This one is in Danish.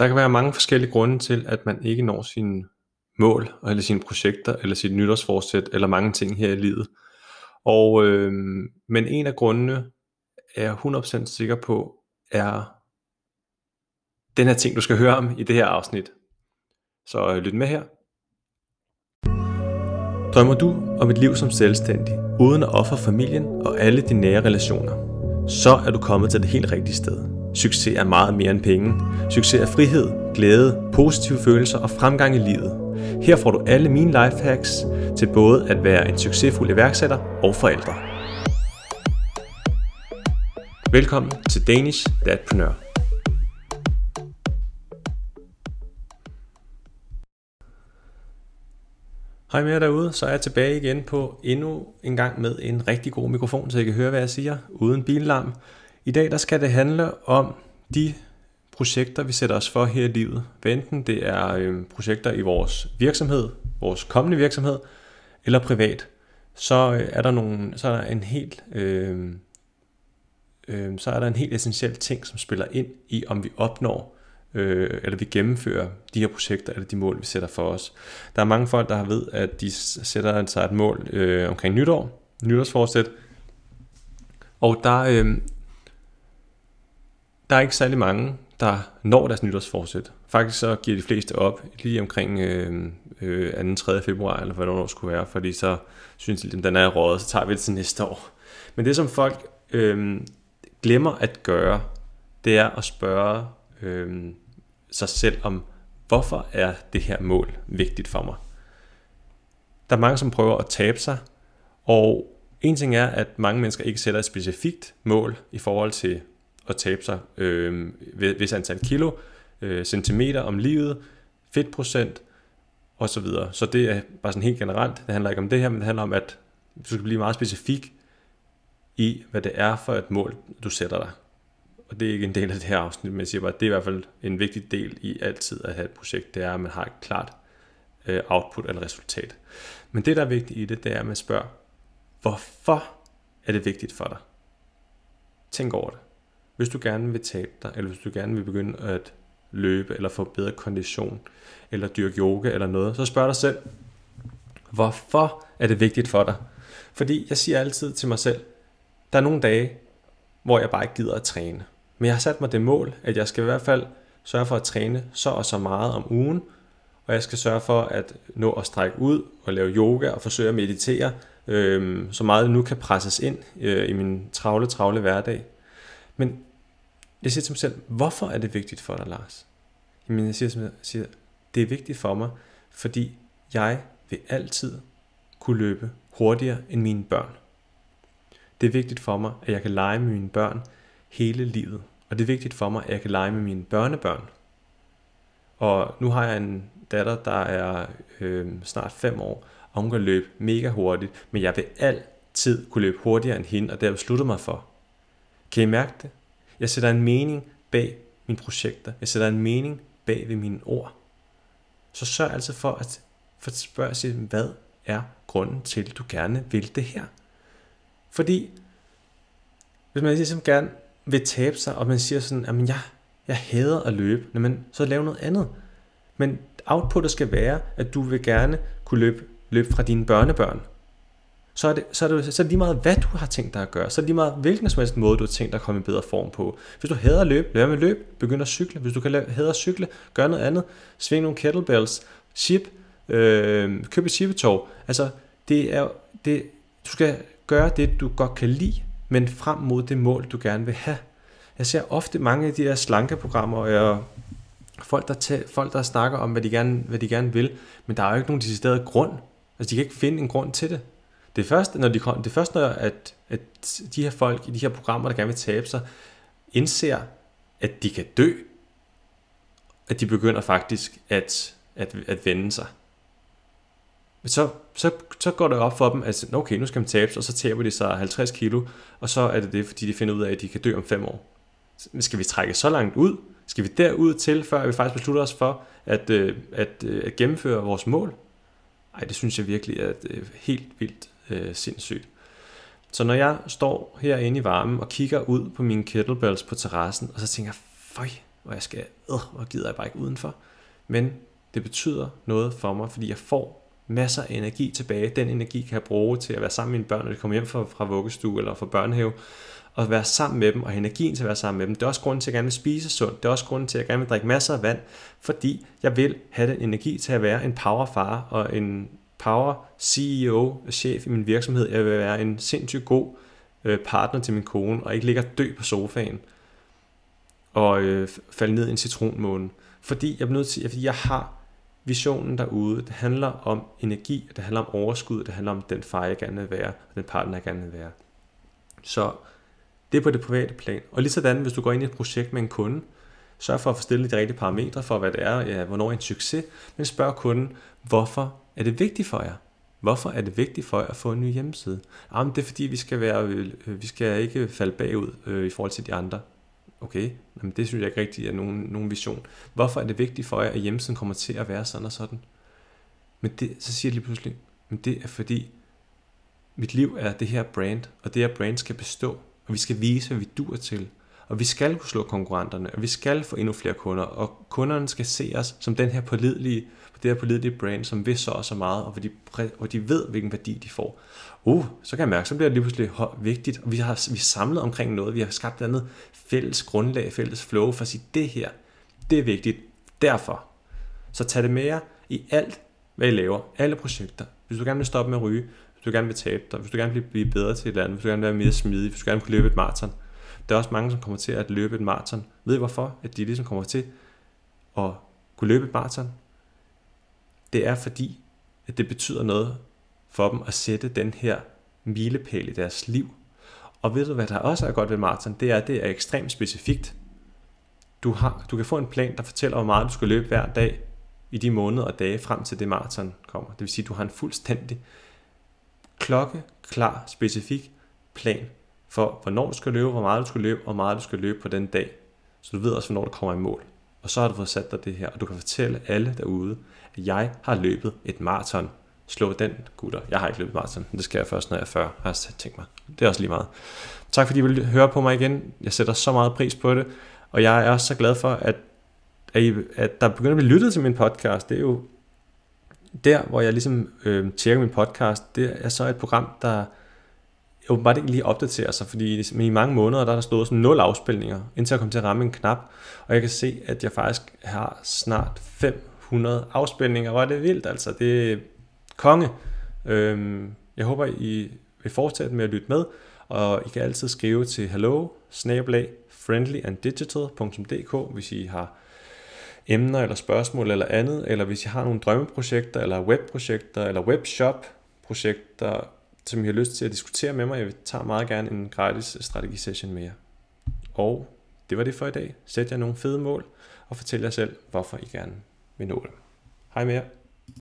der kan være mange forskellige grunde til, at man ikke når sine mål, eller sine projekter, eller sit nytårsforsæt, eller mange ting her i livet. Og, øh, men en af grundene, er jeg 100% sikker på, er den her ting, du skal høre om i det her afsnit. Så øh, lyt med her. Drømmer du om et liv som selvstændig, uden at ofre familien og alle dine nære relationer, så er du kommet til det helt rigtige sted. Succes er meget mere end penge. Succes er frihed, glæde, positive følelser og fremgang i livet. Her får du alle mine lifehacks til både at være en succesfuld iværksætter og forældre. Velkommen til Danish Dadpreneur. Hej med jer derude, så er jeg tilbage igen på endnu en gang med en rigtig god mikrofon, så I kan høre, hvad jeg siger, uden billarm. I dag der skal det handle om de projekter, vi sætter os for her i livet. enten det er øh, projekter i vores virksomhed, vores kommende virksomhed, eller privat, så øh, er der nogle, så er der en helt øh, øh, så er der en helt essentiel ting, som spiller ind i, om vi opnår øh, eller vi gennemfører de her projekter eller de mål, vi sætter for os. Der er mange folk, der har ved, at de sætter sig et mål øh, omkring nytår, nytårsforsæt, og der, øh, der er ikke særlig mange, der når deres nytårsforsæt. Faktisk så giver de fleste op lige omkring øh, øh, 2. 3. februar, eller hvad det skulle være, fordi så synes de, at den er rådet, så tager vi det til næste år. Men det som folk øh, glemmer at gøre, det er at spørge øh, sig selv om, hvorfor er det her mål vigtigt for mig? Der er mange, som prøver at tabe sig, og en ting er, at mange mennesker ikke sætter et specifikt mål i forhold til at tabe sig øh, vis antal kilo, øh, centimeter om livet, fedtprocent og så videre. Så det er bare sådan helt generelt. Det handler ikke om det her, men det handler om, at du skal blive meget specifik i, hvad det er for et mål, du sætter dig. Og det er ikke en del af det her afsnit, men jeg siger bare, at det er i hvert fald en vigtig del i altid at have et projekt, det er, at man har et klart øh, output eller resultat. Men det, der er vigtigt i det, det er, at man spørger, hvorfor er det vigtigt for dig? Tænk over det. Hvis du gerne vil tabe dig, eller hvis du gerne vil begynde at løbe, eller få bedre kondition, eller dyrke yoga eller noget, så spørg dig selv, hvorfor er det vigtigt for dig? Fordi jeg siger altid til mig selv, der er nogle dage, hvor jeg bare ikke gider at træne. Men jeg har sat mig det mål, at jeg skal i hvert fald sørge for at træne så og så meget om ugen, og jeg skal sørge for at nå at strække ud og lave yoga og forsøge at meditere, øh, så meget nu kan presses ind øh, i min travle, travle hverdag. Men jeg siger til mig selv, hvorfor er det vigtigt for dig, Lars? Jamen jeg siger til mig selv, det er vigtigt for mig, fordi jeg vil altid kunne løbe hurtigere end mine børn. Det er vigtigt for mig, at jeg kan lege med mine børn hele livet. Og det er vigtigt for mig, at jeg kan lege med mine børnebørn. Og nu har jeg en datter, der er øh, snart 5 år, og hun kan løbe mega hurtigt, men jeg vil altid kunne løbe hurtigere end hende, og det har jeg besluttet mig for. Kan I mærke det? Jeg sætter en mening bag mine projekter. Jeg sætter en mening bag ved mine ord. Så sørg altså for at, spørge sig, hvad er grunden til, at du gerne vil det her? Fordi, hvis man ligesom gerne vil tabe sig, og man siger sådan, at jeg, jeg hader at løbe, men så lav noget andet. Men outputtet skal være, at du vil gerne kunne løbe, løbe fra dine børnebørn. Så er, det, så, er det, så er det lige meget, hvad du har tænkt dig at gøre. Så er det lige meget, hvilken som helst måde, du har tænkt dig at komme i bedre form på. Hvis du hader at løbe, lad med at løbe, begynd at cykle. Hvis du kan hader at cykle, gør noget andet. Sving nogle kettlebells, ship, øh, køb et shippetog. Altså, det er, det, du skal gøre det, du godt kan lide, men frem mod det mål, du gerne vil have. Jeg ser ofte mange af de her slankeprogrammer, og jeg, folk, der tæ, folk, der snakker om, hvad de, gerne, hvad de gerne vil, men der er jo ikke nogen decideret grund. Altså, de kan ikke finde en grund til det. Det er først, når, de, det er først, når at, at de her folk i de her programmer, der gerne vil tabe sig, indser, at de kan dø, at de begynder faktisk at, at, at vende sig så, så, så går det op for dem, at okay, nu skal man tabe og så taber de sig 50 kilo, og så er det det, fordi de finder ud af, at de kan dø om 5 år. Skal vi trække så langt ud? Skal vi derud til, før vi faktisk beslutter os for at, øh, at, øh, at gennemføre vores mål? Ej, det synes jeg virkelig er øh, helt vildt øh, sindssygt. Så når jeg står herinde i varmen og kigger ud på mine kettlebells på terrassen, og så tænker jeg, føj, jeg skal, øh, hvor gider jeg bare ikke udenfor. Men det betyder noget for mig, fordi jeg får masser af energi tilbage. Den energi kan jeg bruge til at være sammen med mine børn, når de kommer hjem fra, fra vuggestue eller fra børnehave, og være sammen med dem, og energien til at være sammen med dem. Det er også grunden til, at jeg gerne vil spise sundt. Det er også grunden til, at jeg gerne vil drikke masser af vand, fordi jeg vil have den energi til at være en powerfar og en power CEO, chef i min virksomhed. Jeg vil være en sindssygt god øh, partner til min kone, og ikke ligge og dø på sofaen og øh, falde ned i en citronmåne. Fordi jeg, er nødt til, fordi jeg har visionen derude. Det handler om energi, det handler om overskud, det handler om den far, jeg gerne vil være, og den partner, jeg gerne vil være. Så det er på det private plan. Og lige sådan, hvis du går ind i et projekt med en kunde, sørg for at forstille de rigtige parametre for, hvad det er, ja, hvornår er en succes, men spørg kunden, hvorfor er det vigtigt for jer? Hvorfor er det vigtigt for jer at få en ny hjemmeside? Jamen, det er fordi, vi skal, være, øh, vi skal ikke falde bagud øh, i forhold til de andre. Okay, men det synes jeg ikke rigtigt er nogen, nogen vision. Hvorfor er det vigtigt for jer, at hjemmesiden kommer til at være sådan og sådan? Men det, så siger jeg lige pludselig, men det er fordi, mit liv er det her brand, og det her brand skal bestå, og vi skal vise, hvad vi dur til. Og vi skal kunne slå konkurrenterne, og vi skal få endnu flere kunder, og kunderne skal se os som den her pålidelige, det her pålidelige brand, som vil så og så meget, og hvor de, og de ved, hvilken værdi de får. Uh, så kan jeg mærke, så bliver det lige pludselig vigtigt, og vi har vi er samlet omkring noget, vi har skabt et andet fælles grundlag, fælles flow, for at sige, det her, det er vigtigt, derfor. Så tag det med jer i alt, hvad I laver, alle projekter. Hvis du gerne vil stoppe med at ryge, hvis du gerne vil tabe dig, hvis du gerne vil blive bedre til et eller andet, hvis du gerne vil være mere smidig, hvis du gerne vil løbe et maraton. Der er også mange, som kommer til at løbe et maraton. Ved I hvorfor? At de ligesom kommer til at kunne løbe et maraton? Det er fordi, at det betyder noget for dem at sætte den her milepæl i deres liv. Og ved du, hvad der også er godt ved maraton? Det er, at det er ekstremt specifikt. Du, har, du kan få en plan, der fortæller, hvor meget du skal løbe hver dag i de måneder og dage frem til det maraton kommer. Det vil sige, at du har en fuldstændig klokke, klar, specifik plan for, hvornår du skal løbe, hvor meget du skal løbe, og hvor meget du skal løbe på den dag. Så du ved også, hvornår du kommer i mål. Og så har du fået sat dig det her, og du kan fortælle alle derude, at jeg har løbet et maraton. Slå den, gutter. Jeg har ikke løbet maraton, men det skal jeg først, når jeg er 40, har jeg tænkt mig. Det er også lige meget. Tak fordi I vil høre på mig igen. Jeg sætter så meget pris på det, og jeg er også så glad for, at, at, I, at der begynder at blive lyttet til min podcast. Det er jo der, hvor jeg ligesom øh, tjekker min podcast, det er så et program, der åbenbart ikke lige opdaterer sig, fordi i mange måneder, der er der stået sådan 0 afspilninger, indtil jeg kom til at ramme en knap, og jeg kan se, at jeg faktisk har snart 500 afspilninger, hvor er det vildt, altså det er konge. Øhm, jeg håber, I vil fortsætte med at lytte med, og I kan altid skrive til hello friendlyanddigital.dk, hvis I har emner eller spørgsmål eller andet, eller hvis I har nogle drømmeprojekter, eller webprojekter, eller webshop-projekter, som I har lyst til at diskutere med mig. Jeg tager meget gerne en gratis strategisession med jer. Og det var det for i dag. Sæt jer nogle fede mål, og fortæl jer selv, hvorfor I gerne vil nå dem. Hej med jer.